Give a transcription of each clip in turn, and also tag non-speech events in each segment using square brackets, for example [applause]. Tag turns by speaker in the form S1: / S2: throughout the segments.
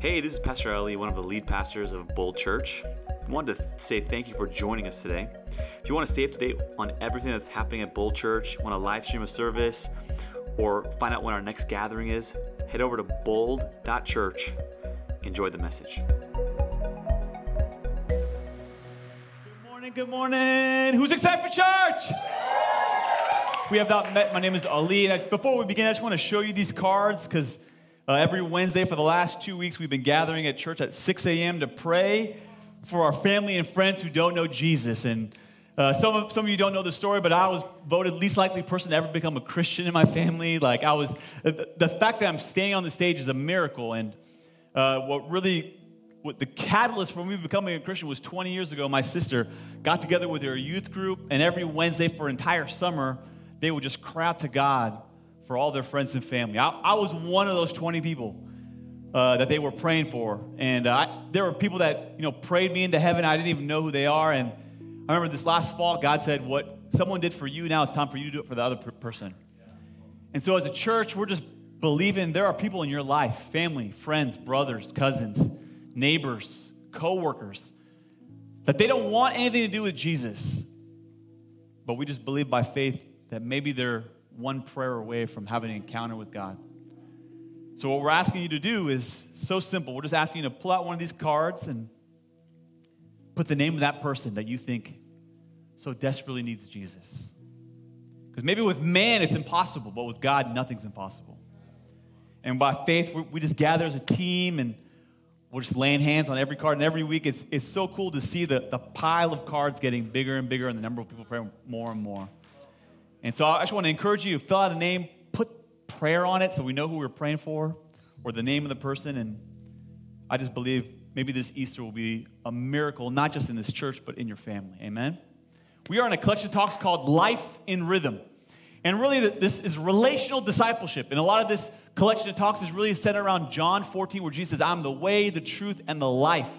S1: Hey, this is Pastor Ali, one of the lead pastors of Bold Church. I wanted to say thank you for joining us today. If you want to stay up to date on everything that's happening at Bold Church, want to live stream a service, or find out when our next gathering is, head over to bold.church. Enjoy the message.
S2: Good morning, good morning. Who's excited for church? If we have not met, my name is Ali. And before we begin, I just want to show you these cards because uh, every Wednesday for the last two weeks, we've been gathering at church at 6 a.m. to pray for our family and friends who don't know Jesus. And uh, some, of, some of you don't know the story, but I was voted least likely person to ever become a Christian in my family. Like, I was, the, the fact that I'm standing on the stage is a miracle. And uh, what really what the catalyst for me becoming a Christian was 20 years ago. My sister got together with her youth group, and every Wednesday for entire summer, they would just cry out to God for all their friends and family. I, I was one of those 20 people uh, that they were praying for. And uh, I, there were people that, you know, prayed me into heaven. I didn't even know who they are. And I remember this last fall, God said, what someone did for you, now it's time for you to do it for the other per- person. And so as a church, we're just believing there are people in your life, family, friends, brothers, cousins, neighbors, co-workers, that they don't want anything to do with Jesus. But we just believe by faith that maybe they're one prayer away from having an encounter with God. So, what we're asking you to do is so simple. We're just asking you to pull out one of these cards and put the name of that person that you think so desperately needs Jesus. Because maybe with man it's impossible, but with God nothing's impossible. And by faith, we just gather as a team and we're just laying hands on every card. And every week, it's, it's so cool to see the, the pile of cards getting bigger and bigger and the number of people praying more and more. And so I just want to encourage you to fill out a name, put prayer on it so we know who we're praying for or the name of the person. And I just believe maybe this Easter will be a miracle, not just in this church, but in your family. Amen? We are in a collection of talks called Life in Rhythm. And really, this is relational discipleship. And a lot of this collection of talks is really centered around John 14, where Jesus says, I'm the way, the truth, and the life.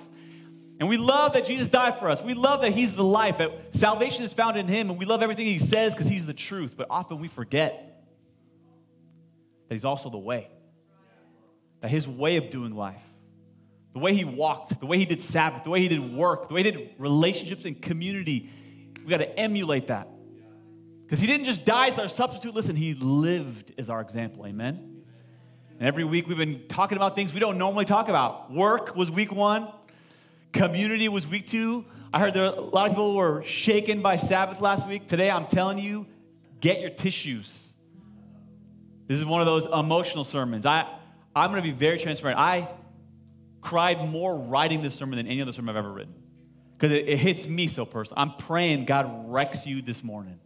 S2: And we love that Jesus died for us. We love that He's the life, that salvation is found in Him, and we love everything He says because He's the truth. But often we forget that He's also the way, that His way of doing life, the way He walked, the way He did Sabbath, the way He did work, the way He did relationships and community, we got to emulate that. Because He didn't just die as our substitute, listen, He lived as our example. Amen? And every week we've been talking about things we don't normally talk about. Work was week one. Community was week two. I heard there a lot of people were shaken by Sabbath last week. Today, I'm telling you, get your tissues. This is one of those emotional sermons. I, I'm going to be very transparent. I cried more writing this sermon than any other sermon I've ever written because it, it, hits me so personal. I'm praying God wrecks you this morning.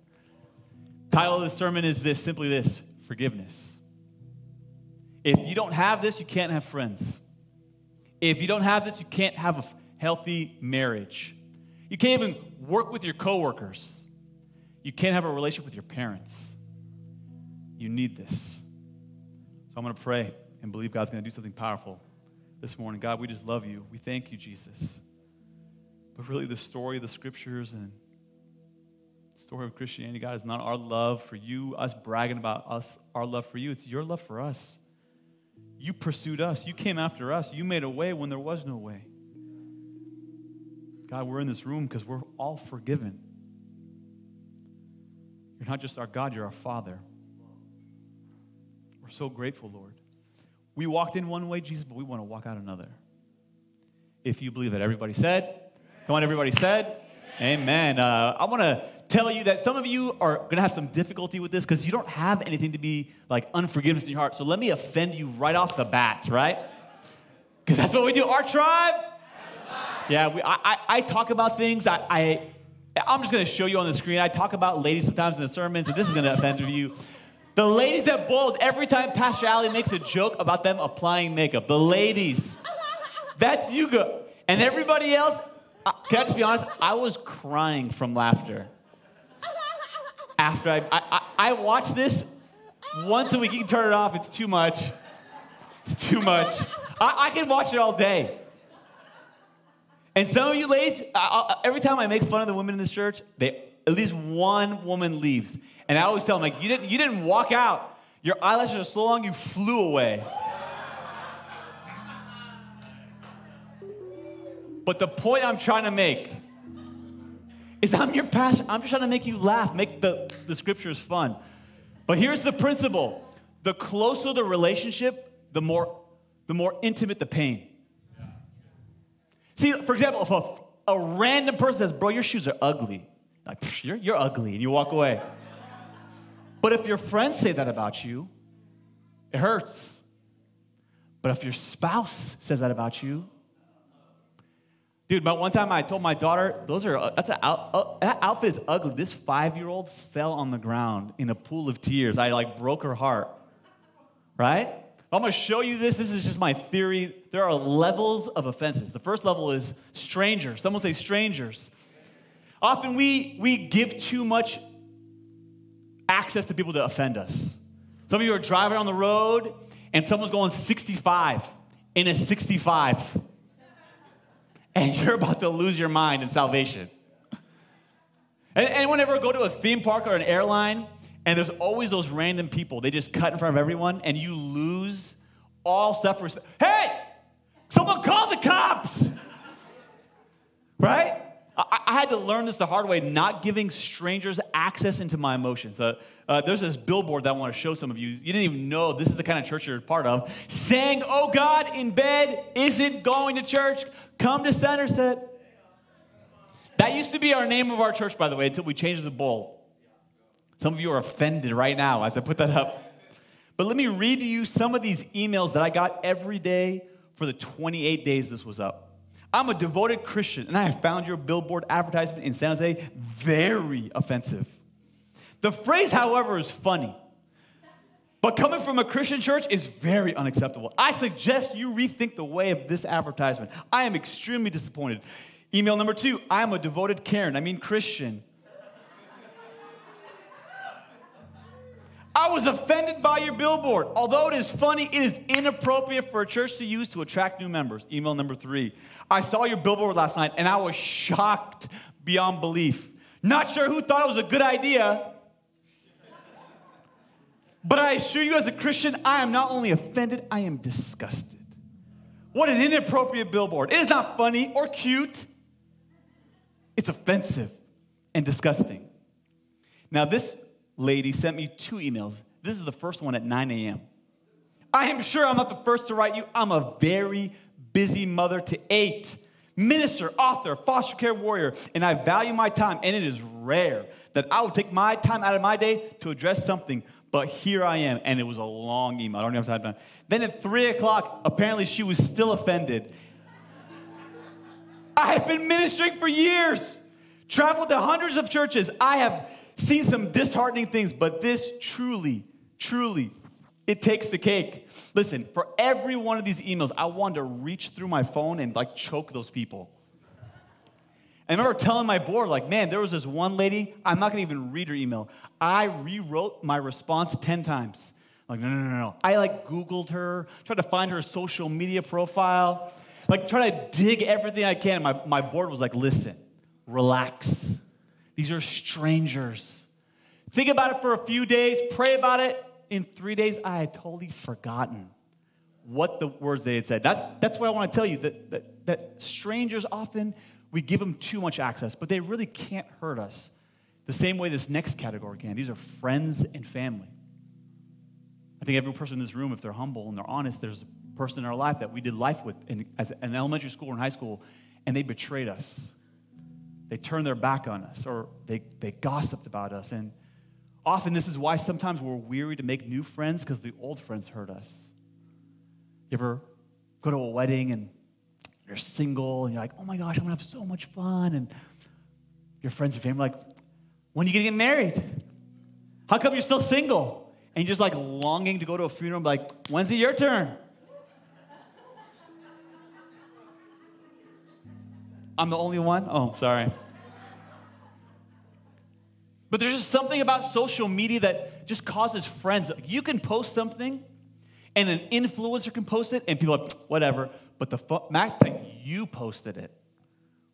S2: Title of the sermon is this simply this forgiveness. If you don't have this, you can't have friends. If you don't have this, you can't have a healthy marriage. You can't even work with your coworkers. You can't have a relationship with your parents. You need this. So I'm going to pray and believe God's going to do something powerful this morning. God, we just love you. We thank you, Jesus. But really, the story of the scriptures and the story of Christianity, God, is not our love for you, us bragging about us, our love for you. It's your love for us. You pursued us. You came after us. You made a way when there was no way. God, we're in this room because we're all forgiven. You're not just our God, you're our Father. We're so grateful, Lord. We walked in one way, Jesus, but we want to walk out another. If you believe it, everybody said, Come on, everybody said, Amen. Uh, I want to tell you that some of you are going to have some difficulty with this because you don't have anything to be like unforgiveness in your heart. So let me offend you right off the bat, right? Because that's what we do. Our tribe yeah, we, I, I talk about things. I, I, I'm just going to show you on the screen. I talk about ladies sometimes in the sermons, and this is going to offend you. The ladies that bold every time Pastor Ali makes a joke about them applying makeup. The ladies. That's you go. And everybody else, uh, can I just be honest? I was crying from laughter. After I, I, I, I watch this once a week. You can turn it off. It's too much. It's too much. I, I can watch it all day. And some of you ladies, I, I, every time I make fun of the women in this church, they at least one woman leaves, and I always tell them like, you didn't, you didn't walk out. Your eyelashes are so long, you flew away. But the point I'm trying to make is I'm your pastor. I'm just trying to make you laugh, make the, the scriptures fun. But here's the principle the closer the relationship, the more, the more intimate the pain. See, for example, if a, a random person says, Bro, your shoes are ugly, like, you're, you're ugly, and you walk away. But if your friends say that about you, it hurts. But if your spouse says that about you, dude, but one time I told my daughter, those are that's a, uh, that outfit is ugly. This five year old fell on the ground in a pool of tears. I like broke her heart. Right? I'm gonna show you this. This is just my theory. There are levels of offenses. The first level is strangers. Someone say strangers. Often we we give too much access to people to offend us. Some of you are driving on the road and someone's going 65 in a 65, and [laughs] you're about to lose your mind in salvation. And anyone ever go to a theme park or an airline, and there's always those random people, they just cut in front of everyone, and you lose all self respect. Hey, someone call the cops! Right? I, I, had to learn this the hard way, not giving strangers access into my emotions. Uh, uh, there's this billboard that I want to show some of you. You didn't even know this is the kind of church you're part of. Saying, Oh God, in bed, isn't going to church. Come to Somerset. That used to be our name of our church, by the way, until we changed the Bold. Some of you are offended right now as I put that up. But let me read to you some of these emails that I got every day for the 28 days this was up. I'm a devoted Christian, and I have found your billboard advertisement in San Jose very offensive. The phrase, however, is funny. But coming from a Christian church is very unacceptable. I suggest you rethink the way of this advertisement. I am extremely disappointed. Email number two I am a devoted Karen, I mean Christian. I was offended by your billboard. Although it is funny, it is inappropriate for a church to use to attract new members. Email number three. I saw your billboard last night and I was shocked beyond belief. Not sure who thought it was a good idea, but I assure you, as a Christian, I am not only offended, I am disgusted. What an inappropriate billboard. It is not funny or cute, it's offensive and disgusting. Now, this lady sent me two emails. This is the first one at 9 a.m. I am sure I'm not the first to write you. I'm a very busy mother to eight, minister, author, foster care warrior, and I value my time. And it is rare that I will take my time out of my day to address something. But here I am, and it was a long email. I don't have time. Then at three o'clock, apparently she was still offended. I have been ministering for years, traveled to hundreds of churches. I have seen some disheartening things, but this truly, truly, it takes the cake. Listen, for every one of these emails, I wanted to reach through my phone and like choke those people. I remember telling my board, like, man, there was this one lady, I'm not gonna even read her email. I rewrote my response 10 times. Like, no, no, no, no. I like Googled her, tried to find her social media profile, like, try to dig everything I can. My, my board was like, listen, relax. These are strangers. Think about it for a few days, pray about it. In three days, I had totally forgotten what the words they had said. That's, that's what I want to tell you that, that, that strangers often, we give them too much access, but they really can't hurt us the same way this next category can. These are friends and family. I think every person in this room, if they're humble and they're honest, there's a person in our life that we did life with in, as an elementary school or in high school, and they betrayed us they turned their back on us or they, they gossiped about us. And often this is why sometimes we're weary to make new friends because the old friends hurt us. You ever go to a wedding and you're single and you're like, oh my gosh, I'm gonna have so much fun. And your friends and family like, when are you gonna get married? How come you're still single? And you're just like longing to go to a funeral and be like, when's it your turn? I'm the only one? Oh, sorry. But there's just something about social media that just causes friends. You can post something, and an influencer can post it, and people are like, whatever. But the fact that you posted it,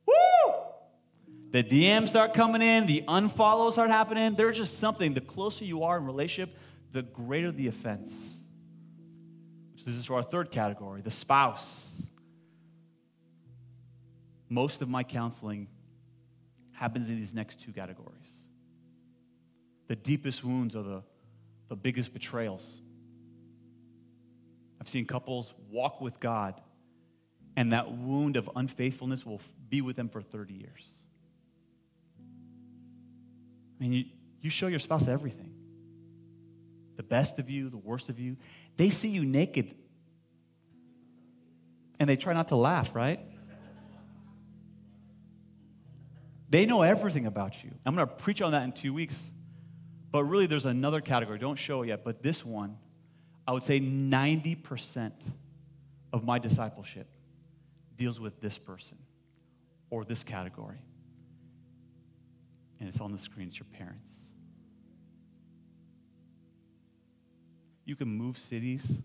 S2: woo! The DMs start coming in, the unfollows start happening. There's just something. The closer you are in relationship, the greater the offense. Which is our third category, the spouse. most of my counseling happens in these next two categories. The deepest wounds are the, the biggest betrayals. I've seen couples walk with God, and that wound of unfaithfulness will be with them for 30 years. I mean, you, you show your spouse everything the best of you, the worst of you. They see you naked, and they try not to laugh, right? They know everything about you. I'm going to preach on that in two weeks. But really, there's another category. Don't show it yet, but this one, I would say 90% of my discipleship deals with this person or this category. And it's on the screen, it's your parents. You can move cities,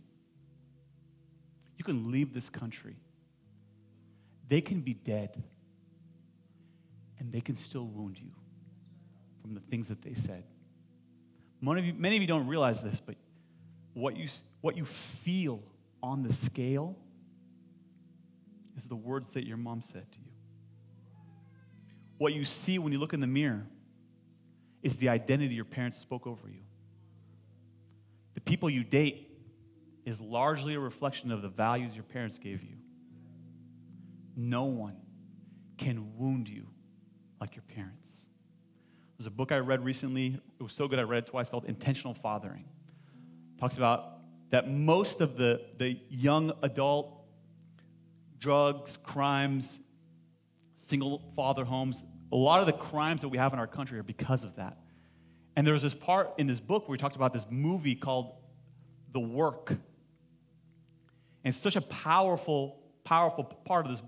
S2: you can leave this country. They can be dead and they can still wound you from the things that they said. Many of you, many of you don't realize this, but what you, what you feel on the scale is the words that your mom said to you. What you see when you look in the mirror is the identity your parents spoke over you. The people you date is largely a reflection of the values your parents gave you. No one can wound you like your parents. There's a book I read recently. It was so good I read it twice called Intentional Fathering. It talks about that most of the, the young adult drugs, crimes, single father homes, a lot of the crimes that we have in our country are because of that. And there was this part in this book where we talked about this movie called The Work. And it's such a powerful, powerful part of this,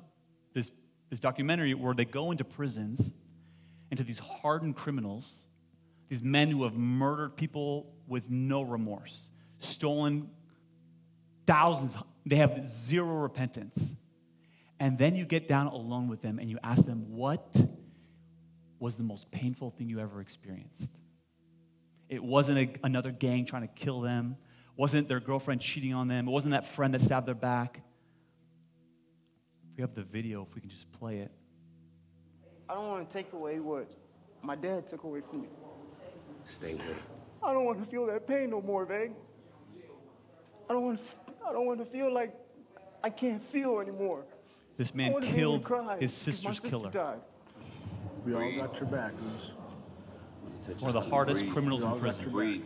S2: this, this documentary where they go into prisons into these hardened criminals, these men who have murdered people with no remorse, stolen thousands, they have zero repentance. And then you get down alone with them and you ask them, What was the most painful thing you ever experienced? It wasn't a, another gang trying to kill them, wasn't their girlfriend cheating on them, it wasn't that friend that stabbed their back. We have the video, if we can just play it.
S3: I don't want to take away what my dad took away from me.
S4: Stay with it.
S3: I don't want to feel that pain no more, Vang. I don't want to, I don't want to feel like I can't feel anymore.
S2: This man
S3: wanna be able to
S2: killed
S3: cry
S2: his
S3: 'cause
S2: sister's
S3: sister
S2: killer.
S3: Died.
S5: We all got your back, Goose.
S4: Touch
S2: One of the hardest
S4: Breathe.
S2: criminals in prison.
S4: Breathe.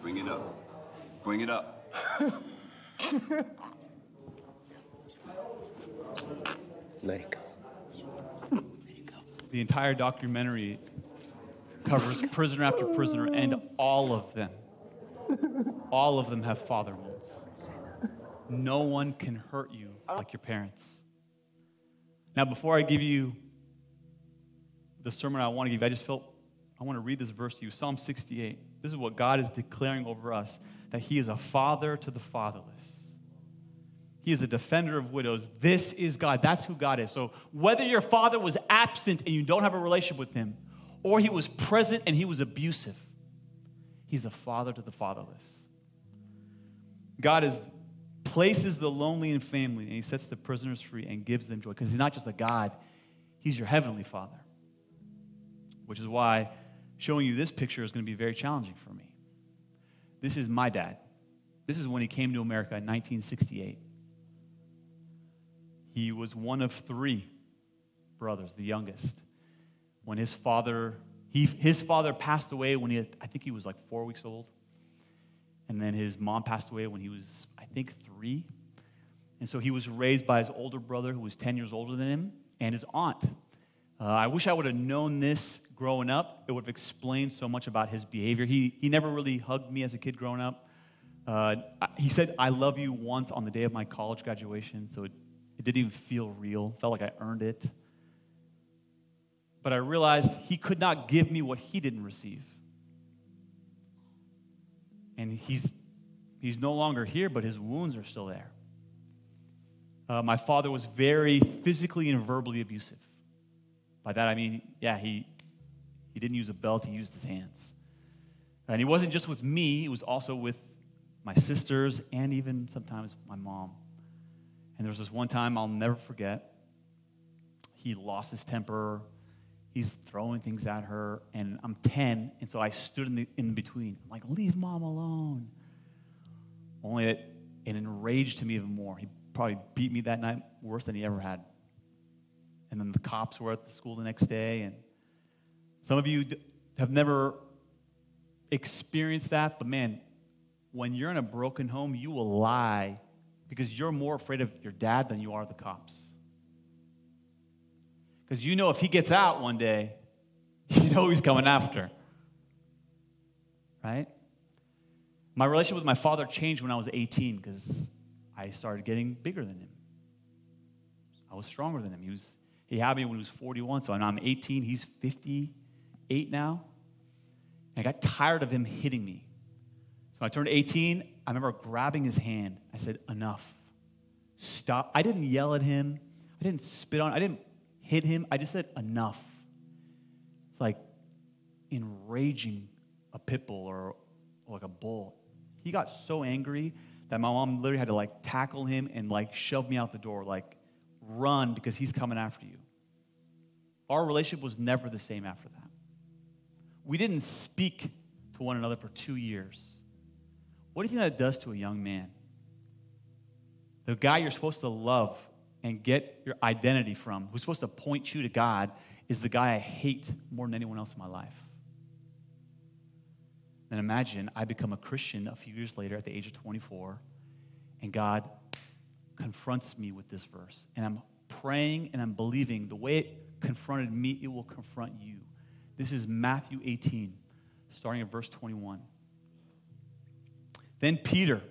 S4: Bring it up. Bring it up. [laughs]
S6: Let it go.
S2: The entire documentary covers prisoner after prisoner, and all of them, all of them have father wounds. No one can hurt you like your parents. Now, before I give you the sermon I want to give I just felt I want to read this verse to you Psalm 68. This is what God is declaring over us that He is a father to the fatherless. He is a defender of widows. This is God. That's who God is. So, whether your father was absent and you don't have a relationship with him, or he was present and he was abusive, he's a father to the fatherless. God is places the lonely in family and he sets the prisoners free and gives them joy because he's not just a God, he's your heavenly father. Which is why showing you this picture is going to be very challenging for me. This is my dad. This is when he came to America in 1968. He was one of three brothers, the youngest. When his father, he, his father passed away when he, I think he was like four weeks old. And then his mom passed away when he was, I think, three. And so he was raised by his older brother, who was 10 years older than him, and his aunt. Uh, I wish I would have known this growing up. It would have explained so much about his behavior. He, he never really hugged me as a kid growing up. Uh, he said, I love you once on the day of my college graduation, so it, it didn't even feel real. Felt like I earned it. But I realized he could not give me what he didn't receive. And he's, he's no longer here, but his wounds are still there. Uh, my father was very physically and verbally abusive. By that I mean, yeah, he, he didn't use a belt, he used his hands. And he wasn't just with me, he was also with my sisters and even sometimes my mom. And there was this one time I'll never forget. he lost his temper. He's throwing things at her, and I'm 10, and so I stood in, the, in between. I'm like, leave mom alone. Only it, it enraged him even more. He probably beat me that night worse than he ever had. And then the cops were at the school the next day, and some of you have never experienced that, but man, when you're in a broken home, you will lie because you're more afraid of your dad than you are the cops. Because you know if he gets out one day, [laughs] you know he's coming after. Right? My relationship with my father changed when I was 18 because I started getting bigger than him. I was stronger than him. He, was, he had me when he was 41, so I'm 18. He's 58 now. And I got tired of him hitting me. So I turned 18, I remember grabbing his hand. I said, Enough. Stop. I didn't yell at him. I didn't spit on I didn't hit him. I just said, Enough. It's like enraging a pit bull or, or like a bull. He got so angry that my mom literally had to like tackle him and like shove me out the door, like run because he's coming after you. Our relationship was never the same after that. We didn't speak to one another for two years. What do you think that does to a young man? The guy you're supposed to love and get your identity from, who's supposed to point you to God, is the guy I hate more than anyone else in my life. Then imagine I become a Christian a few years later at the age of 24, and God confronts me with this verse. And I'm praying and I'm believing the way it confronted me, it will confront you. This is Matthew 18, starting at verse 21. Then Peter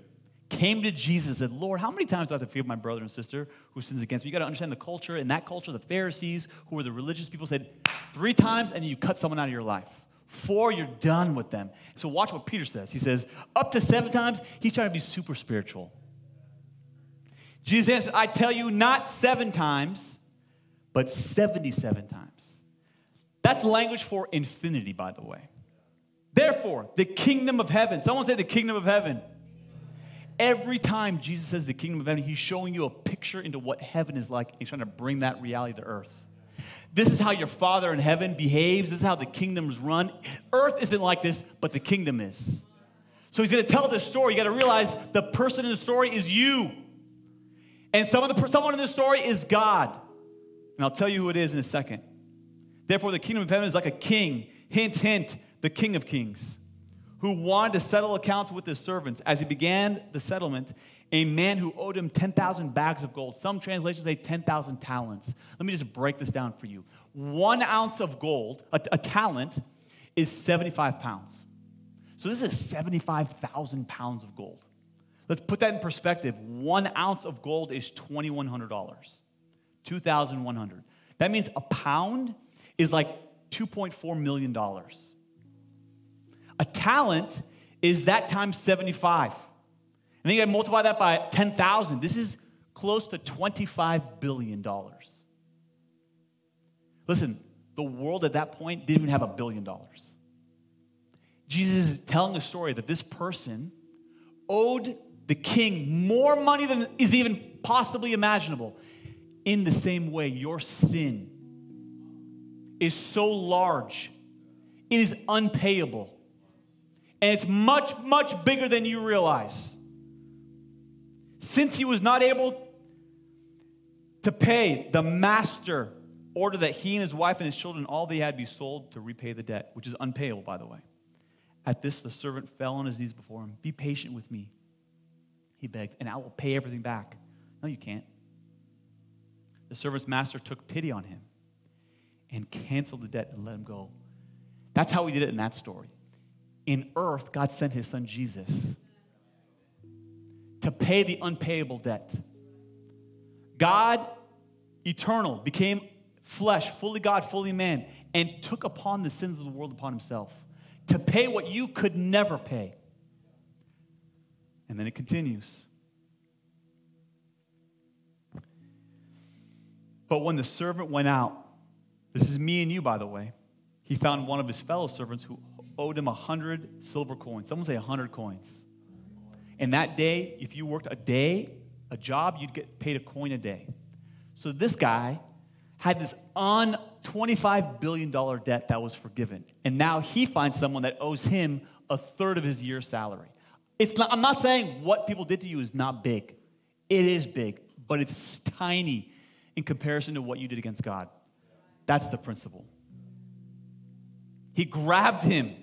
S2: came to Jesus and said, Lord, how many times do I have to forgive my brother and sister who sins against me? You got to understand the culture. In that culture, the Pharisees, who were the religious people, said three times and you cut someone out of your life. Four, you're done with them. So watch what Peter says. He says, up to seven times, he's trying to be super spiritual. Jesus answered, I tell you, not seven times, but 77 times. That's language for infinity, by the way. Therefore, the kingdom of heaven, someone say the kingdom of heaven. Every time Jesus says the kingdom of heaven, he's showing you a picture into what heaven is like. He's trying to bring that reality to earth. This is how your Father in heaven behaves. This is how the kingdoms run. Earth isn't like this, but the kingdom is. So he's going to tell this story. You got to realize the person in the story is you. And some of the, someone in the story is God. And I'll tell you who it is in a second. Therefore, the kingdom of heaven is like a king. Hint, hint, the king of kings, who wanted to settle accounts with his servants. As he began the settlement, a man who owed him 10,000 bags of gold. Some translations say 10,000 talents. Let me just break this down for you. One ounce of gold, a, a talent, is 75 pounds. So this is 75,000 pounds of gold. Let's put that in perspective. One ounce of gold is $2,100, 2,100. That means a pound is like $2.4 million. A talent is that times 75. And then you multiply that by 10,000. This is close to $25 billion. Listen, the world at that point didn't even have a billion dollars. Jesus is telling a story that this person owed the king more money than is even possibly imaginable. In the same way, your sin is so large, it is unpayable. And it's much, much bigger than you realize. Since he was not able to pay, the master ordered that he and his wife and his children, all they had, be sold to repay the debt, which is unpayable, by the way. At this, the servant fell on his knees before him. Be patient with me, he begged, and I will pay everything back. No, you can't. The servant's master took pity on him and canceled the debt and let him go. That's how he did it in that story. In earth, God sent his son Jesus to pay the unpayable debt. God, eternal, became flesh, fully God, fully man, and took upon the sins of the world upon himself to pay what you could never pay. And then it continues. But when the servant went out, this is me and you, by the way, he found one of his fellow servants who owed him a hundred silver coins. Someone say a hundred coins. And that day, if you worked a day, a job, you'd get paid a coin a day. So this guy had this on $25 billion debt that was forgiven. And now he finds someone that owes him a third of his year's salary. It's not, I'm not saying what people did to you is not big. It is big, but it's tiny in comparison to what you did against God. That's the principle. He grabbed him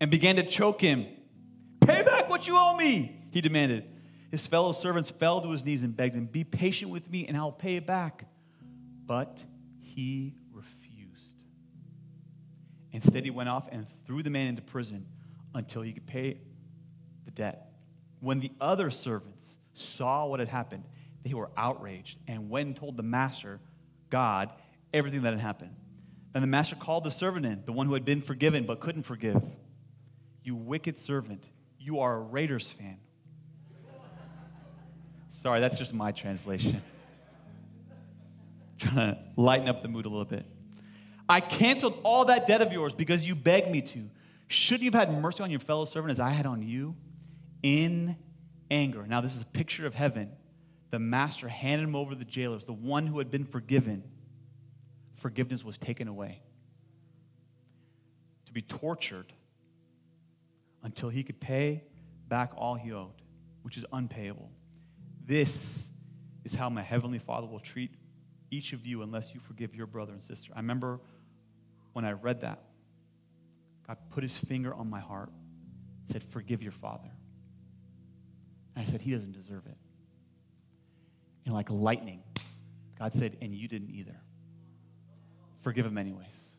S2: and began to choke him. Pay back what you owe me, he demanded. His fellow servants fell to his knees and begged him, Be patient with me and I'll pay it back. But he refused. Instead, he went off and threw the man into prison until he could pay the debt. When the other servants saw what had happened, they were outraged and went and told the master, God, everything that had happened. Then the master called the servant in, the one who had been forgiven but couldn't forgive. You wicked servant, you are a Raiders fan. Sorry, that's just my translation. [laughs] Trying to lighten up the mood a little bit. I canceled all that debt of yours because you begged me to. Shouldn't you have had mercy on your fellow servant as I had on you? In anger. Now, this is a picture of heaven. The master handed him over to the jailers, the one who had been forgiven. Forgiveness was taken away to be tortured until he could pay back all he owed, which is unpayable. This is how my heavenly Father will treat each of you unless you forgive your brother and sister. I remember when I read that, God put his finger on my heart, and said, Forgive your father. And I said, He doesn't deserve it. And like lightning, God said, And you didn't either. Forgive him anyways.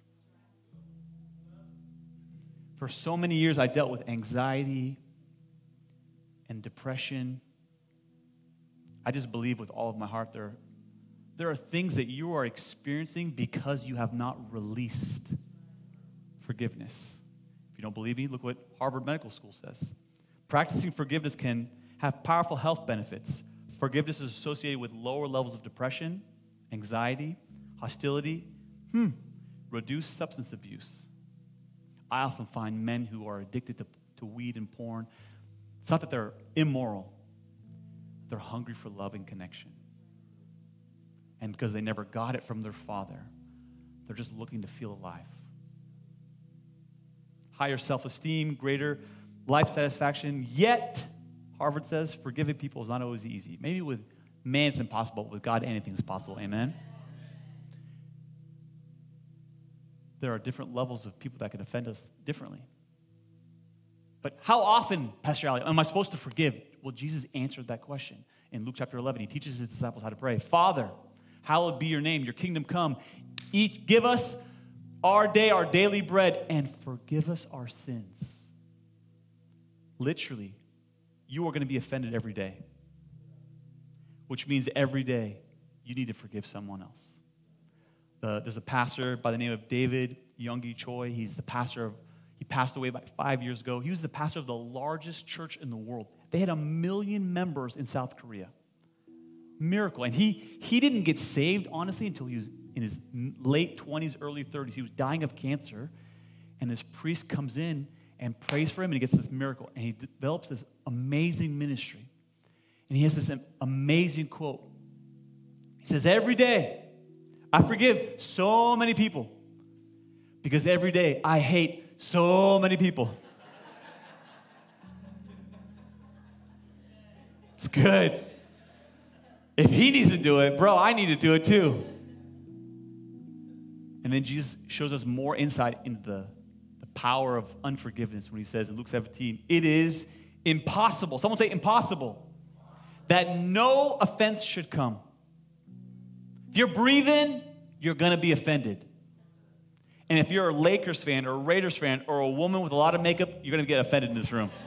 S2: For so many years, I dealt with anxiety and depression. I just believe with all of my heart there, there are things that you are experiencing because you have not released forgiveness. If you don't believe me, look what Harvard Medical School says. Practicing forgiveness can have powerful health benefits. Forgiveness is associated with lower levels of depression, anxiety, hostility, hmm, reduced substance abuse. I often find men who are addicted to, to weed and porn, it's not that they're immoral, they're hungry for love and connection. And because they never got it from their father, they're just looking to feel alive. Higher self esteem, greater life satisfaction, yet, Harvard says, forgiving people is not always easy. Maybe with man it's impossible, but with God anything's possible. Amen? There are different levels of people that can offend us differently. But how often, Pastor Ali, am I supposed to forgive? Well, Jesus answered that question in Luke chapter 11. He teaches his disciples how to pray Father, hallowed be your name, your kingdom come. Eat, give us our day, our daily bread, and forgive us our sins. Literally, you are going to be offended every day, which means every day you need to forgive someone else. The, there's a pastor by the name of David Yonggi Cho. He's the pastor of, he passed away about five years ago. He was the pastor of the largest church in the world. They had a million members in South Korea. Miracle. And he, he didn't get saved, honestly, until he was in his late 20s, early 30s. He was dying of cancer. And this priest comes in and prays for him, and he gets this miracle. And he develops this amazing ministry. And he has this amazing quote. He says, Every day, I forgive so many people because every day I hate so many people. It's good. If he needs to do it, bro, I need to do it too. And then Jesus shows us more insight into the, the power of unforgiveness when he says in Luke 17, it is impossible. Someone say impossible. That no offense should come. If you're breathing, you're going to be offended. And if you're a Lakers fan or a Raiders fan or a woman with a lot of makeup, you're going to get offended in this room. [laughs]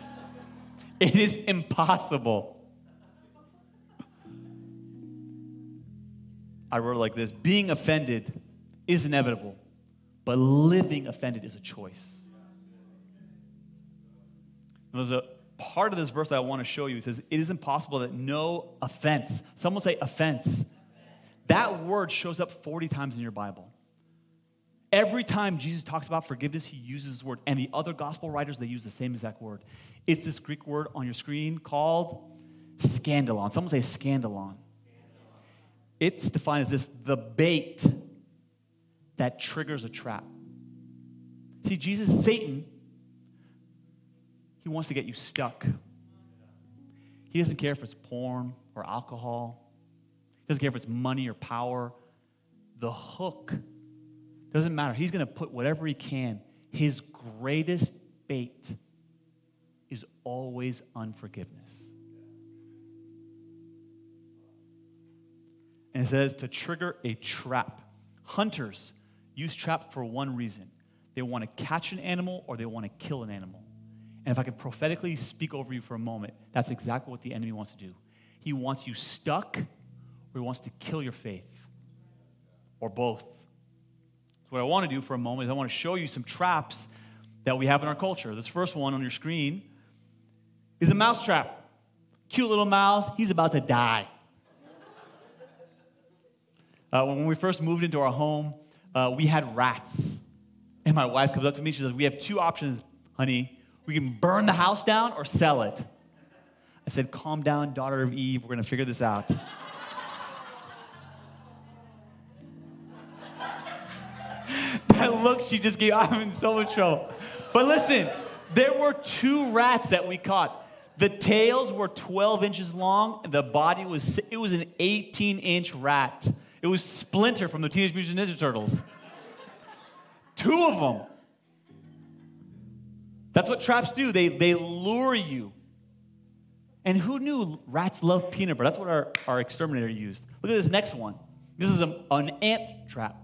S2: It is impossible. I wrote like this Being offended is inevitable, but living offended is a choice. There's a part of this verse that I want to show you. It says, It is impossible that no offense, someone say offense. That word shows up 40 times in your Bible. Every time Jesus talks about forgiveness, he uses this word. And the other gospel writers, they use the same exact word. It's this Greek word on your screen called scandalon. Someone say scandalon. it's defined as this the bait that triggers a trap. See, Jesus, Satan, he wants to get you stuck. He doesn't care if it's porn or alcohol, doesn't care if it's money or power. The hook doesn't matter. He's going to put whatever he can. His greatest bait is always unforgiveness. And it says to trigger a trap. Hunters use trap for one reason they want to catch an animal or they want to kill an animal. And if I can prophetically speak over you for a moment, that's exactly what the enemy wants to do. He wants you stuck or he wants to kill your faith or both. So, what I want to do for a moment is I want to show you some traps that we have in our culture. This first one on your screen is a mouse trap. Cute little mouse, he's about to die. Uh, when we first moved into our home, uh, we had rats. And my wife comes up to me, she says, We have two options, honey. We can burn the house down or sell it. I said, Calm down, daughter of Eve. We're going to figure this out. That look she just gave, I'm in so much trouble. But listen, there were two rats that we caught. The tails were 12 inches long, the body was, it was an 18 inch rat. It was Splinter from the Teenage Mutant Ninja Turtles. Two of them. That's what traps do. They, they lure you. And who knew rats love peanut butter? That's what our, our exterminator used. Look at this next one. This is a, an ant trap.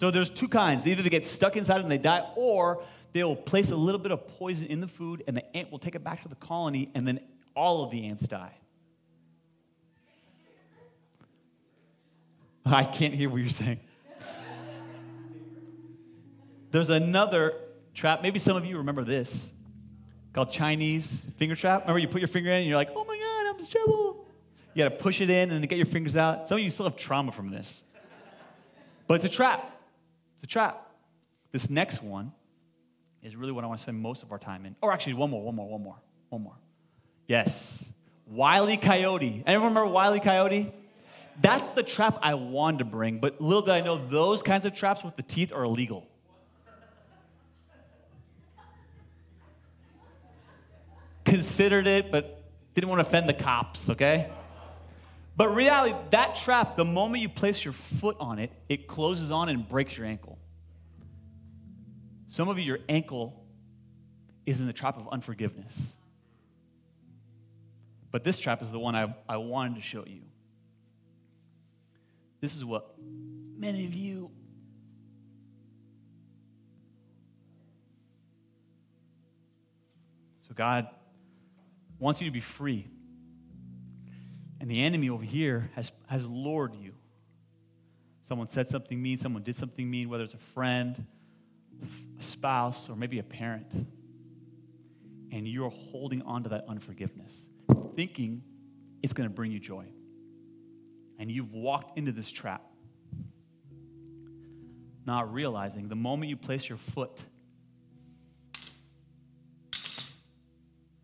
S2: So there's two kinds. Either they get stuck inside and they die, or they will place a little bit of poison in the food and the ant will take it back to the colony and then all of the ants die. [laughs] I can't hear what you're saying. There's another trap. Maybe some of you remember this called Chinese finger trap. Remember, you put your finger in and you're like, oh my God, I'm in trouble. You got to push it in and then get your fingers out. Some of you still have trauma from this. But it's a trap. It's a trap. This next one is really what I want to spend most of our time in. Or actually, one more, one more, one more, one more. Yes. Wiley Coyote. Anyone remember Wiley Coyote? That's the trap I wanted to bring, but little did I know those kinds of traps with the teeth are illegal. Considered it, but didn't want to offend the cops, okay? But reality, that trap, the moment you place your foot on it, it closes on and breaks your ankle. Some of you, your ankle is in the trap of unforgiveness. But this trap is the one I, I wanted to show you. This is what many of you So God wants you to be free. And the enemy over here has, has lured you. Someone said something mean, someone did something mean, whether it's a friend, a spouse, or maybe a parent. And you're holding on to that unforgiveness, thinking it's going to bring you joy. And you've walked into this trap, not realizing the moment you place your foot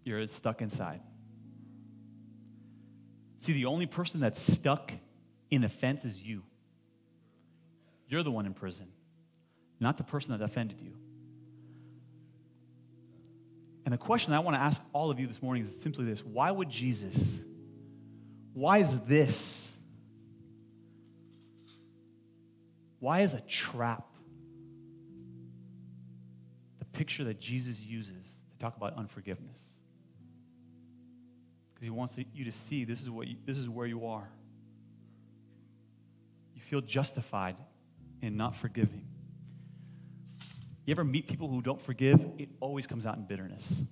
S2: you're stuck inside. See, the only person that's stuck in offense is you. You're the one in prison, not the person that offended you. And the question I want to ask all of you this morning is simply this Why would Jesus, why is this? Why is a trap the picture that Jesus uses to talk about unforgiveness? He wants you to see this is, what you, this is where you are. You feel justified in not forgiving. You ever meet people who don't forgive? It always comes out in bitterness.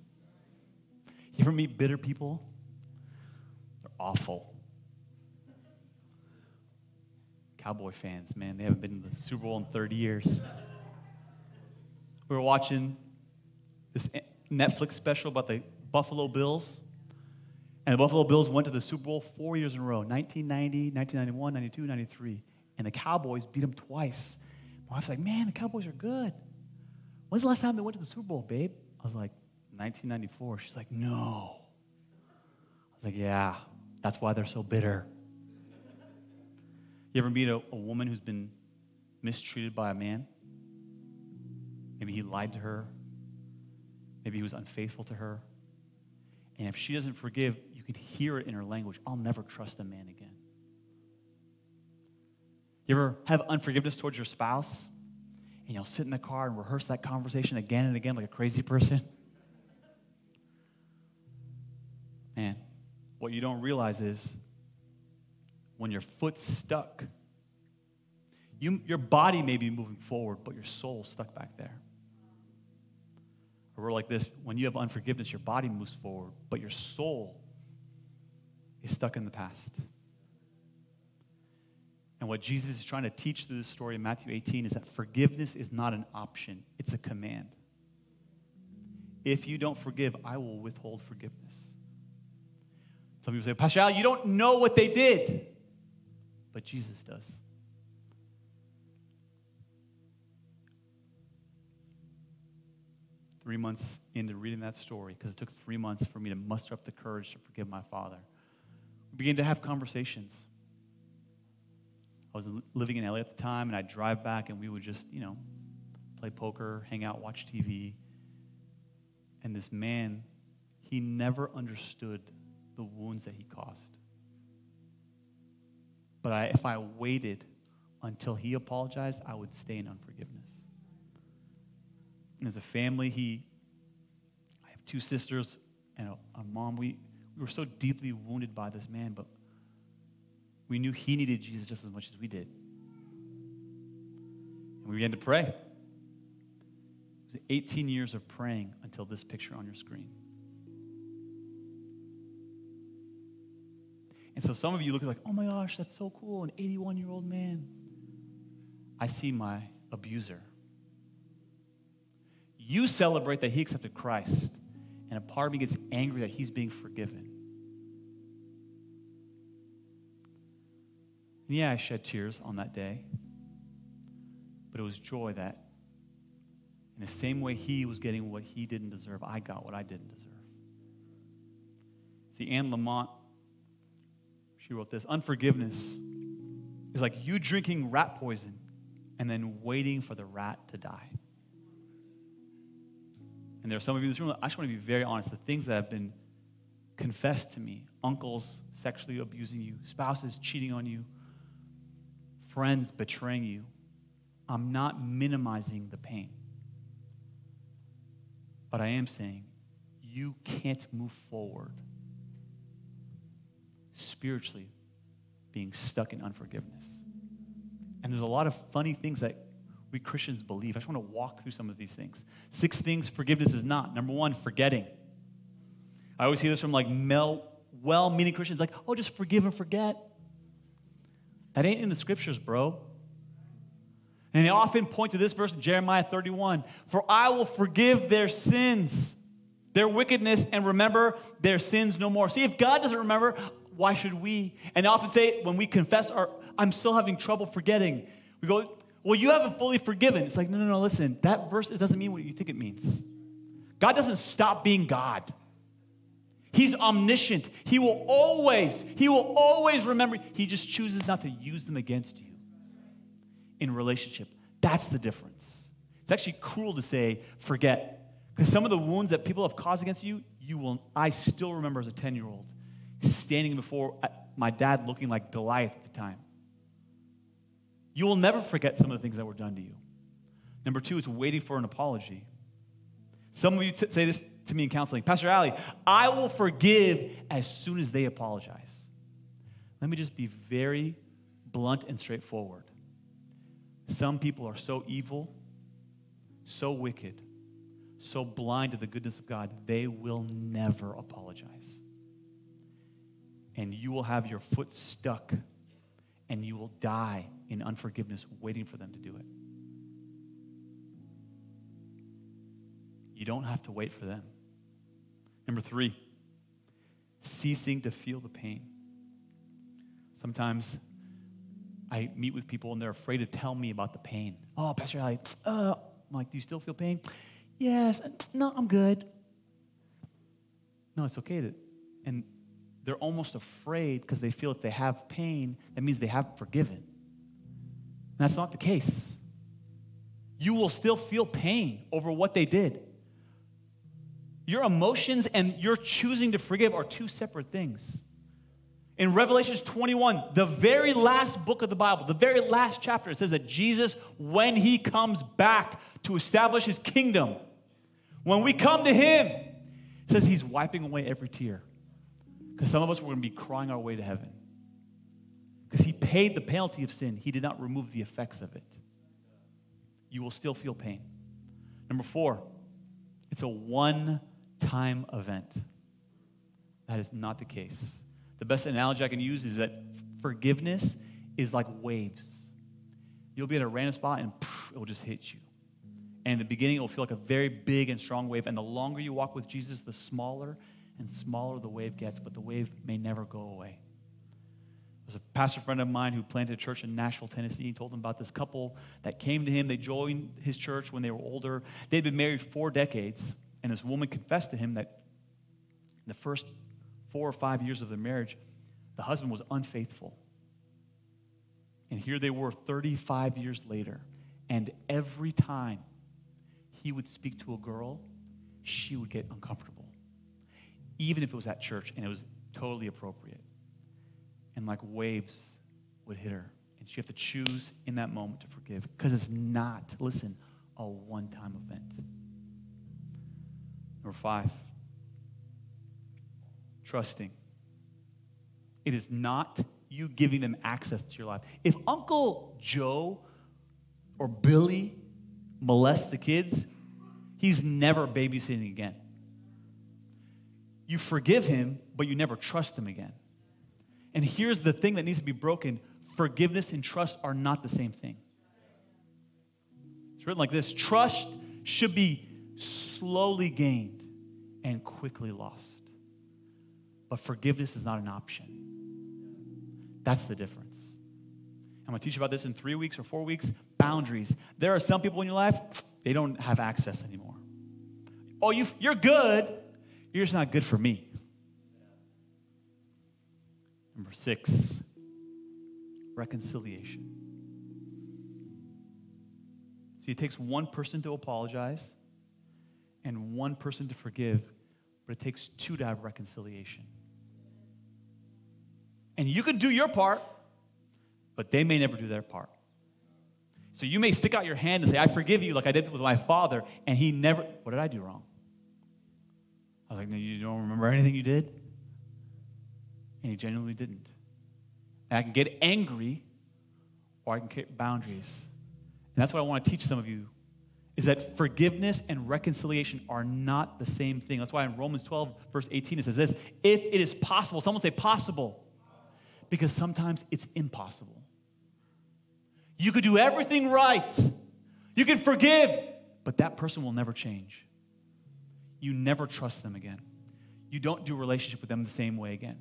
S2: You ever meet bitter people? They're awful. Cowboy fans, man, they haven't been to the Super Bowl in 30 years. We were watching this Netflix special about the Buffalo Bills. And the Buffalo Bills went to the Super Bowl four years in a row 1990, 1991, 92, 93. And the Cowboys beat them twice. My wife's like, man, the Cowboys are good. When's the last time they went to the Super Bowl, babe? I was like, 1994. She's like, no. I was like, yeah, that's why they're so bitter. You ever meet a, a woman who's been mistreated by a man? Maybe he lied to her. Maybe he was unfaithful to her. And if she doesn't forgive, you can hear it in her language I'll never trust a man again. You ever have unforgiveness towards your spouse? And you'll sit in the car and rehearse that conversation again and again like a crazy person? Man, what you don't realize is when your foot's stuck, you, your body may be moving forward, but your soul's stuck back there. Or we're like this when you have unforgiveness, your body moves forward, but your soul is stuck in the past. And what Jesus is trying to teach through this story in Matthew 18 is that forgiveness is not an option, it's a command. If you don't forgive, I will withhold forgiveness. Some people say, Pastor Al, you don't know what they did. But Jesus does. Three months into reading that story, because it took three months for me to muster up the courage to forgive my father, began to have conversations. I was living in LA at the time, and I'd drive back, and we would just, you know, play poker, hang out, watch TV. And this man, he never understood the wounds that he caused. But I, if I waited until he apologized, I would stay in unforgiveness. And as a family, he, I have two sisters and a, a mom. We, we were so deeply wounded by this man, but we knew he needed Jesus just as much as we did. And we began to pray. It was 18 years of praying until this picture on your screen. And so some of you look like, oh my gosh, that's so cool, an 81 year old man. I see my abuser. You celebrate that he accepted Christ, and a part of me gets angry that he's being forgiven. And yeah, I shed tears on that day, but it was joy that, in the same way he was getting what he didn't deserve, I got what I didn't deserve. See, Anne Lamott, she wrote this Unforgiveness is like you drinking rat poison and then waiting for the rat to die. And there are some of you in this room, I just want to be very honest. The things that have been confessed to me uncles sexually abusing you, spouses cheating on you, friends betraying you I'm not minimizing the pain. But I am saying you can't move forward spiritually being stuck in unforgiveness. And there's a lot of funny things that we Christians believe. I just want to walk through some of these things. Six things forgiveness is not. Number one, forgetting. I always hear this from like well meaning Christians, like, oh, just forgive and forget. That ain't in the scriptures, bro. And they often point to this verse in Jeremiah 31 For I will forgive their sins, their wickedness, and remember their sins no more. See, if God doesn't remember, why should we? And I often say when we confess our, I'm still having trouble forgetting, we go, Well, you haven't fully forgiven. It's like, no, no, no, listen, that verse it doesn't mean what you think it means. God doesn't stop being God. He's omniscient. He will always, he will always remember. He just chooses not to use them against you in relationship. That's the difference. It's actually cruel to say forget. Because some of the wounds that people have caused against you, you will I still remember as a 10-year-old standing before uh, my dad looking like Goliath at the time. You will never forget some of the things that were done to you. Number two is waiting for an apology. Some of you t- say this to me in counseling Pastor Ali, I will forgive as soon as they apologize. Let me just be very blunt and straightforward. Some people are so evil, so wicked, so blind to the goodness of God, they will never apologize. And you will have your foot stuck and you will die in unforgiveness waiting for them to do it. You don't have to wait for them. Number three, ceasing to feel the pain. Sometimes I meet with people and they're afraid to tell me about the pain. Oh, Pastor Ali, uh, I'm like, do you still feel pain? Yes. No, I'm good. No, it's okay to. And they're almost afraid because they feel if they have pain, that means they have forgiven. That's not the case. You will still feel pain over what they did. Your emotions and your choosing to forgive are two separate things. In Revelations 21, the very last book of the Bible, the very last chapter, it says that Jesus, when he comes back to establish his kingdom, when we come to him, says he's wiping away every tear. Because some of us were going to be crying our way to heaven. Because he paid the penalty of sin, he did not remove the effects of it. You will still feel pain. Number four, it's a one time event. That is not the case. The best analogy I can use is that forgiveness is like waves. You'll be at a random spot and poof, it will just hit you. And in the beginning, it will feel like a very big and strong wave. And the longer you walk with Jesus, the smaller and smaller the wave gets, but the wave may never go away. There's a pastor friend of mine who planted a church in Nashville, Tennessee. He told him about this couple that came to him. They joined his church when they were older. They'd been married four decades, and this woman confessed to him that in the first four or five years of their marriage, the husband was unfaithful. And here they were 35 years later, and every time he would speak to a girl, she would get uncomfortable, even if it was at church and it was totally appropriate. And like waves would hit her. And she have to choose in that moment to forgive because it's not, listen, a one time event. Number five, trusting. It is not you giving them access to your life. If Uncle Joe or Billy molest the kids, he's never babysitting again. You forgive him, but you never trust him again. And here's the thing that needs to be broken forgiveness and trust are not the same thing. It's written like this trust should be slowly gained and quickly lost. But forgiveness is not an option. That's the difference. I'm to teach you about this in three weeks or four weeks. Boundaries. There are some people in your life, they don't have access anymore. Oh, you, you're good. You're just not good for me. Number six, reconciliation. See, it takes one person to apologize and one person to forgive, but it takes two to have reconciliation. And you can do your part, but they may never do their part. So you may stick out your hand and say, I forgive you, like I did with my father, and he never, what did I do wrong? I was like, No, you don't remember anything you did? And he genuinely didn't. And I can get angry or I can create boundaries. And that's what I want to teach some of you is that forgiveness and reconciliation are not the same thing. That's why in Romans 12, verse 18, it says this if it is possible, someone say possible, because sometimes it's impossible. You could do everything right, you could forgive, but that person will never change. You never trust them again. You don't do relationship with them the same way again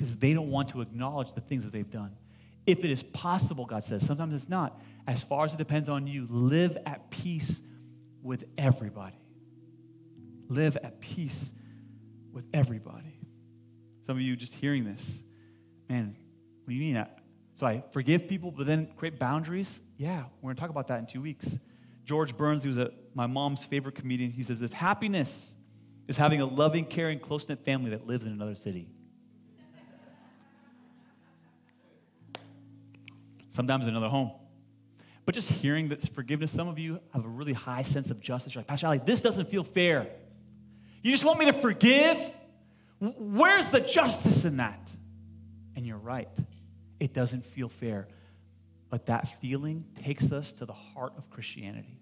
S2: because they don't want to acknowledge the things that they've done. If it is possible, God says, sometimes it's not. As far as it depends on you, live at peace with everybody. Live at peace with everybody. Some of you just hearing this, man, what do you mean? That? So I forgive people, but then create boundaries? Yeah, we're going to talk about that in two weeks. George Burns, who's a, my mom's favorite comedian, he says this happiness is having a loving, caring, close knit family that lives in another city. Sometimes another home. But just hearing this forgiveness, some of you have a really high sense of justice. You're like, Pastor Ali, this doesn't feel fair. You just want me to forgive? Where's the justice in that? And you're right. It doesn't feel fair. But that feeling takes us to the heart of Christianity.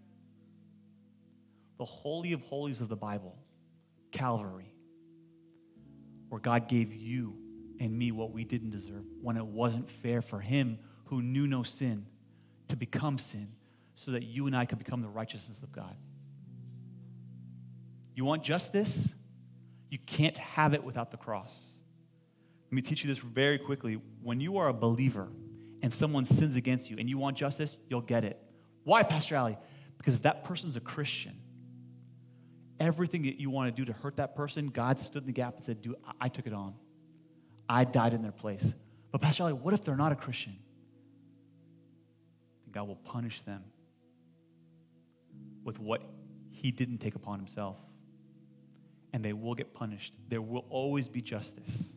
S2: The Holy of Holies of the Bible, Calvary, where God gave you and me what we didn't deserve when it wasn't fair for Him who knew no sin to become sin so that you and I could become the righteousness of God. You want justice? You can't have it without the cross. Let me teach you this very quickly. When you are a believer and someone sins against you and you want justice, you'll get it. Why, Pastor Ali? Because if that person's a Christian, everything that you want to do to hurt that person, God stood in the gap and said, "Do I took it on. I died in their place. But Pastor Ali, what if they're not a Christian? God will punish them with what he didn't take upon himself. And they will get punished. There will always be justice.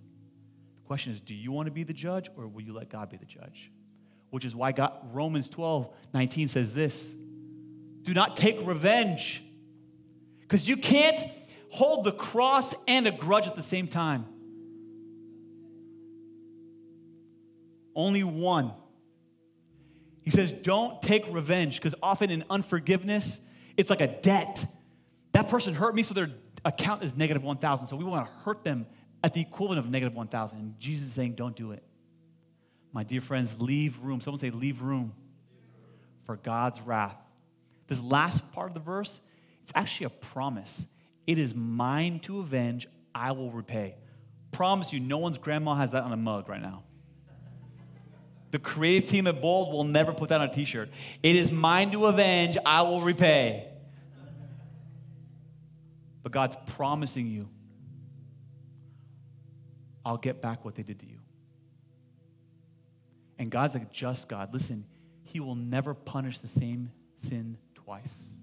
S2: The question is do you want to be the judge or will you let God be the judge? Which is why God, Romans 12 19 says this do not take revenge. Because you can't hold the cross and a grudge at the same time. Only one. He says, don't take revenge, because often in unforgiveness, it's like a debt. That person hurt me, so their account is negative 1,000. So we want to hurt them at the equivalent of negative 1,000. And Jesus is saying, don't do it. My dear friends, leave room. Someone say, leave room for God's wrath. This last part of the verse, it's actually a promise. It is mine to avenge, I will repay. Promise you, no one's grandma has that on a mug right now. The creative team at Bold will never put that on a t shirt. It is mine to avenge, I will repay. But God's promising you, I'll get back what they did to you. And God's a just God. Listen, He will never punish the same sin twice.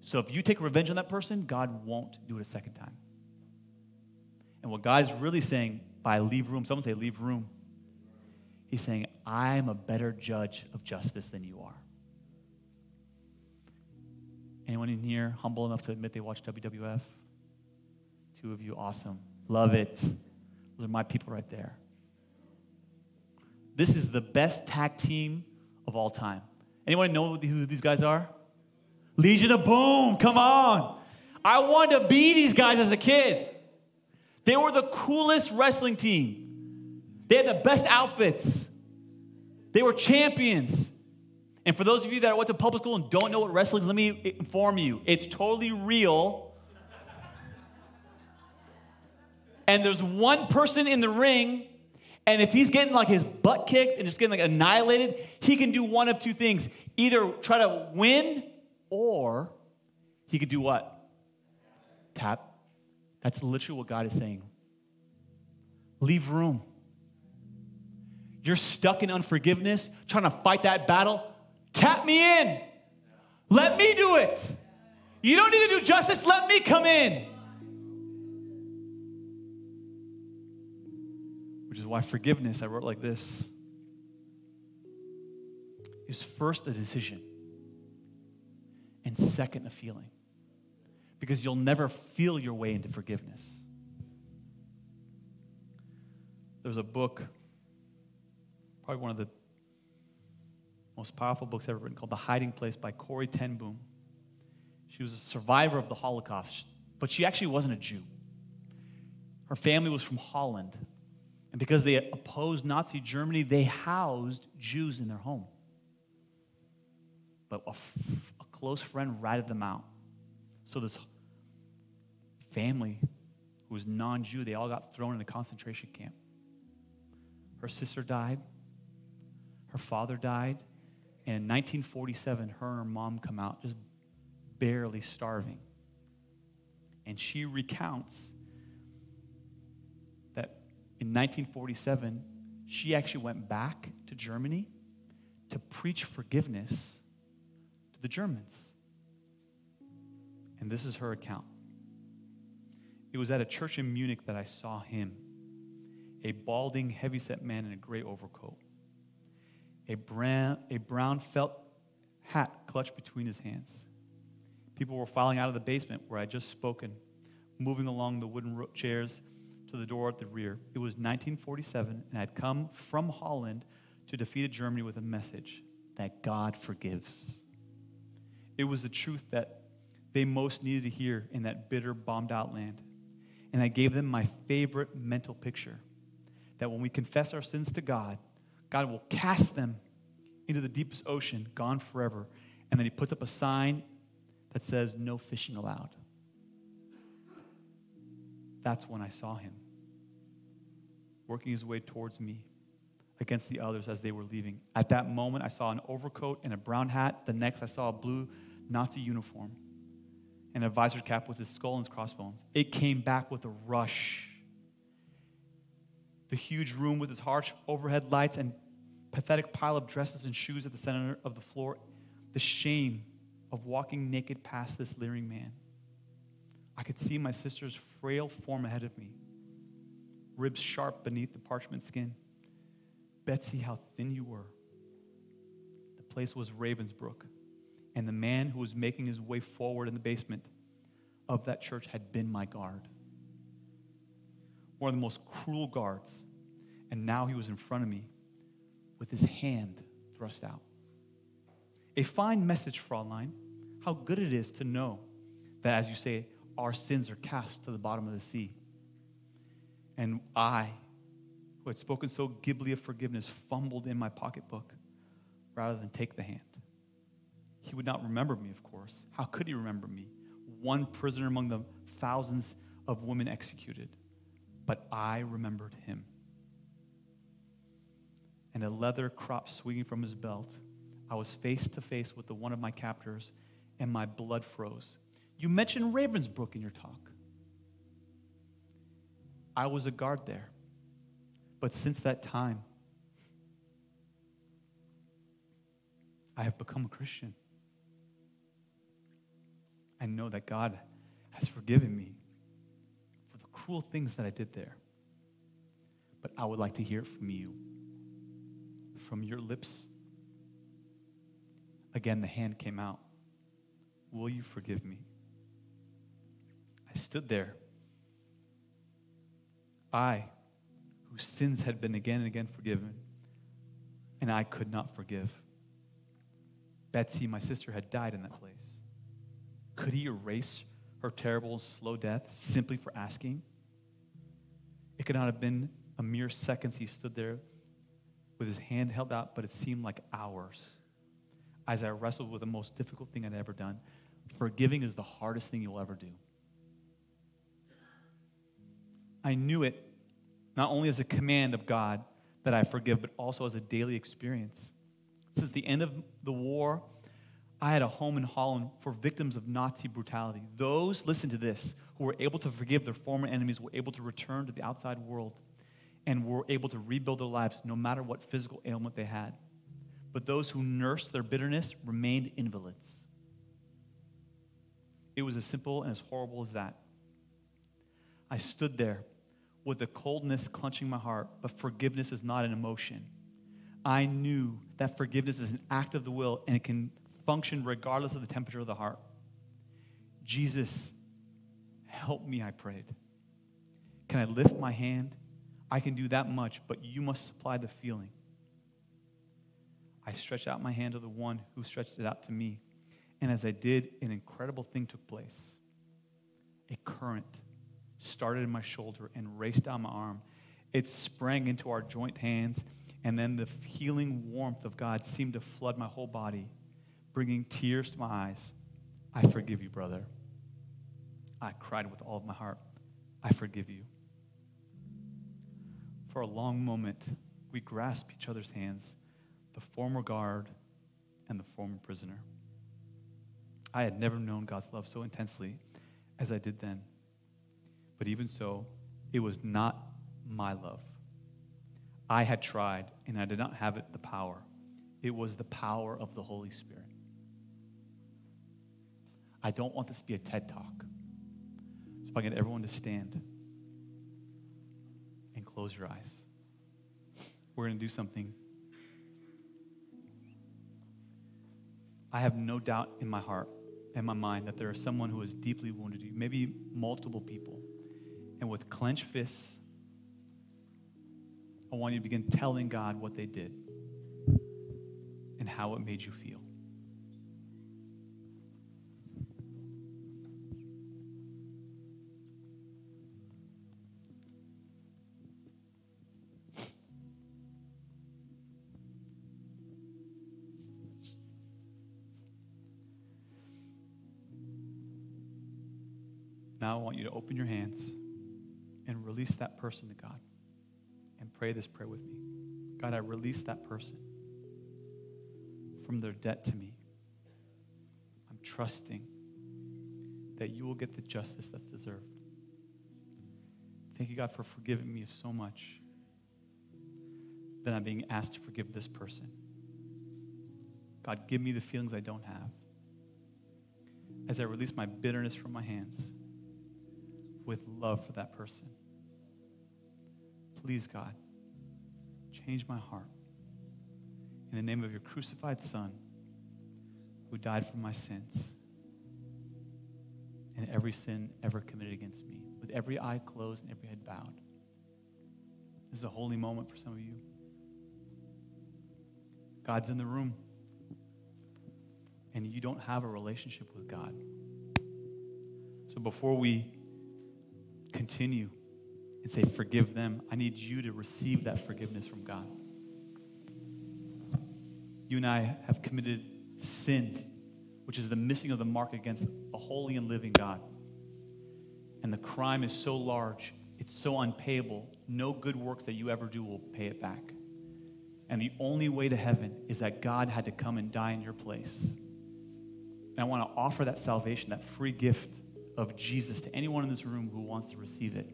S2: So if you take revenge on that person, God won't do it a second time. And what God is really saying by leave room, someone say leave room. He's saying, I'm a better judge of justice than you are. Anyone in here humble enough to admit they watch WWF? Two of you, awesome. Love it. Those are my people right there. This is the best tag team of all time. Anyone know who these guys are? Legion of Doom, come on. I wanted to be these guys as a kid. They were the coolest wrestling team. They had the best outfits. They were champions. And for those of you that went to public school and don't know what wrestling is, let me inform you. It's totally real. And there's one person in the ring, and if he's getting like his butt kicked and just getting like annihilated, he can do one of two things. Either try to win, or he could do what? Tap. That's literally what God is saying. Leave room. You're stuck in unforgiveness, trying to fight that battle. Tap me in. Let me do it. You don't need to do justice. Let me come in. Which is why forgiveness, I wrote like this, is first a decision and second a feeling. Because you'll never feel your way into forgiveness. There's a book, probably one of the most powerful books ever written, called The Hiding Place by Corrie ten Boom. She was a survivor of the Holocaust, but she actually wasn't a Jew. Her family was from Holland. And because they opposed Nazi Germany, they housed Jews in their home. But a, f- a close friend ratted them out. So this family who was non-Jew, they all got thrown in a concentration camp. Her sister died. Her father died. And in 1947, her and her mom come out just barely starving. And she recounts that in 1947, she actually went back to Germany to preach forgiveness to the Germans. And this is her account. It was at a church in Munich that I saw him, a balding, heavyset man in a gray overcoat, a brown, a brown felt hat clutched between his hands. People were filing out of the basement where I had just spoken, moving along the wooden chairs to the door at the rear. It was 1947, and I had come from Holland to defeated Germany with a message that God forgives. It was the truth that they most needed to hear in that bitter, bombed out land. And I gave them my favorite mental picture that when we confess our sins to God, God will cast them into the deepest ocean, gone forever. And then He puts up a sign that says, No fishing allowed. That's when I saw Him working His way towards me against the others as they were leaving. At that moment, I saw an overcoat and a brown hat. The next, I saw a blue Nazi uniform and a visor cap with his skull and his crossbones. It came back with a rush. The huge room with its harsh overhead lights and pathetic pile of dresses and shoes at the center of the floor, the shame of walking naked past this leering man. I could see my sister's frail form ahead of me, ribs sharp beneath the parchment skin. Betsy, how thin you were. The place was Ravensbrück, and the man who was making his way forward in the basement of that church had been my guard. One of the most cruel guards. And now he was in front of me with his hand thrust out. A fine message, Fraulein. How good it is to know that, as you say, our sins are cast to the bottom of the sea. And I, who had spoken so glibly of forgiveness, fumbled in my pocketbook rather than take the hand. He would not remember me, of course. How could he remember me? One prisoner among the thousands of women executed. But I remembered him. And a leather crop swinging from his belt, I was face to face with the one of my captors, and my blood froze. You mentioned Ravensbrück in your talk. I was a guard there. But since that time, I have become a Christian. I know that God has forgiven me cruel things that I did there. But I would like to hear from you, from your lips. Again, the hand came out. Will you forgive me? I stood there. I, whose sins had been again and again forgiven, and I could not forgive. Betsy, my sister, had died in that place. Could he erase her terrible, slow death simply for asking? It could not have been a mere seconds he stood there with his hand held out, but it seemed like hours as I wrestled with the most difficult thing I'd ever done. Forgiving is the hardest thing you'll ever do. I knew it not only as a command of God that I forgive, but also as a daily experience. Since the end of the war, I had a home in Holland for victims of Nazi brutality. Those, listen to this, who were able to forgive their former enemies were able to return to the outside world and were able to rebuild their lives no matter what physical ailment they had. But those who nursed their bitterness remained invalids. It was as simple and as horrible as that. I stood there with the coldness clenching my heart, but forgiveness is not an emotion. I knew that forgiveness is an act of the will and it can function regardless of the temperature of the heart. Jesus, help me, I prayed. Can I lift my hand? I can do that much, but you must supply the feeling. I stretched out my hand to the one who stretched it out to me. And as I did, an incredible thing took place. A current started in my shoulder and raced down my arm. It sprang into our joint hands, and then the healing warmth of God seemed to flood my whole body bringing tears to my eyes. I forgive you, brother. I cried with all of my heart. I forgive you. For a long moment, we grasped each other's hands, the former guard and the former prisoner. I had never known God's love so intensely as I did then. But even so, it was not my love. I had tried, and I did not have it the power. It was the power of the Holy Spirit. I don't want this to be a TED talk. I get everyone to stand and close your eyes, we're going to do something. I have no doubt in my heart and my mind that there is someone who has deeply wounded you, maybe multiple people. And with clenched fists, I want you to begin telling God what they did and how it made you feel. Now I want you to open your hands and release that person to God and pray this prayer with me. God, I release that person from their debt to me. I'm trusting that you will get the justice that's deserved. Thank you, God, for forgiving me of so much that I'm being asked to forgive this person. God, give me the feelings I don't have. As I release my bitterness from my hands with love for that person. Please, God, change my heart. In the name of your crucified Son, who died for my sins and every sin ever committed against me, with every eye closed and every head bowed. This is a holy moment for some of you. God's in the room, and you don't have a relationship with God. So before we continue and say, Forgive them, I need you to receive that forgiveness from God. You and I have committed sin, which is the missing of the mark against a holy and living God. And the crime is so large, it's so unpayable, no good works that you ever do will pay it back. And the only way to heaven is that God had to come and die in your place. And I want to offer that salvation, that free gift of Jesus to anyone in this room who wants to receive it.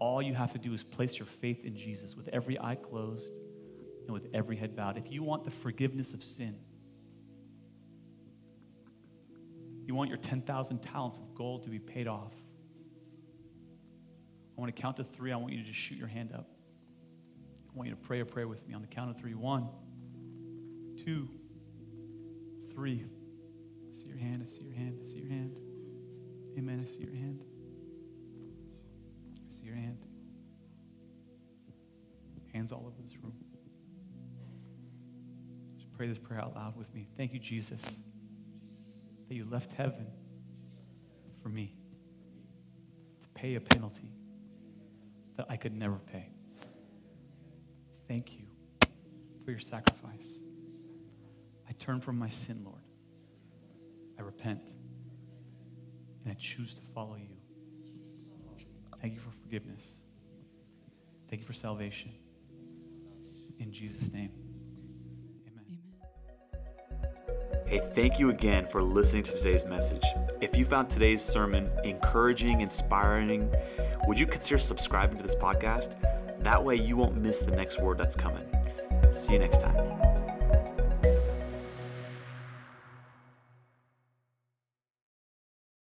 S2: All you have to do is place your faith in Jesus with every eye closed and with every head bowed. If you want the forgiveness of sin, you want your 10,000 talents of gold to be paid off. I want to count to three. I want you to just shoot your hand up. I want you to pray a prayer with me on the count of three. One, two, three. I see your hand. I see your hand. I see your hand. Amen. I see your hand. I see your hand. Hands all over this room. Just pray this prayer out loud with me. Thank you, Jesus, that you left heaven for me to pay a penalty that I could never pay. Thank you for your sacrifice. I turn from my sin, Lord. I repent and I choose to follow you. Thank you for forgiveness. Thank you for salvation. In Jesus' name, amen.
S1: Hey, thank you again for listening to today's message. If you found today's sermon encouraging, inspiring, would you consider subscribing to this podcast? That way you won't miss the next word that's coming. See you next time.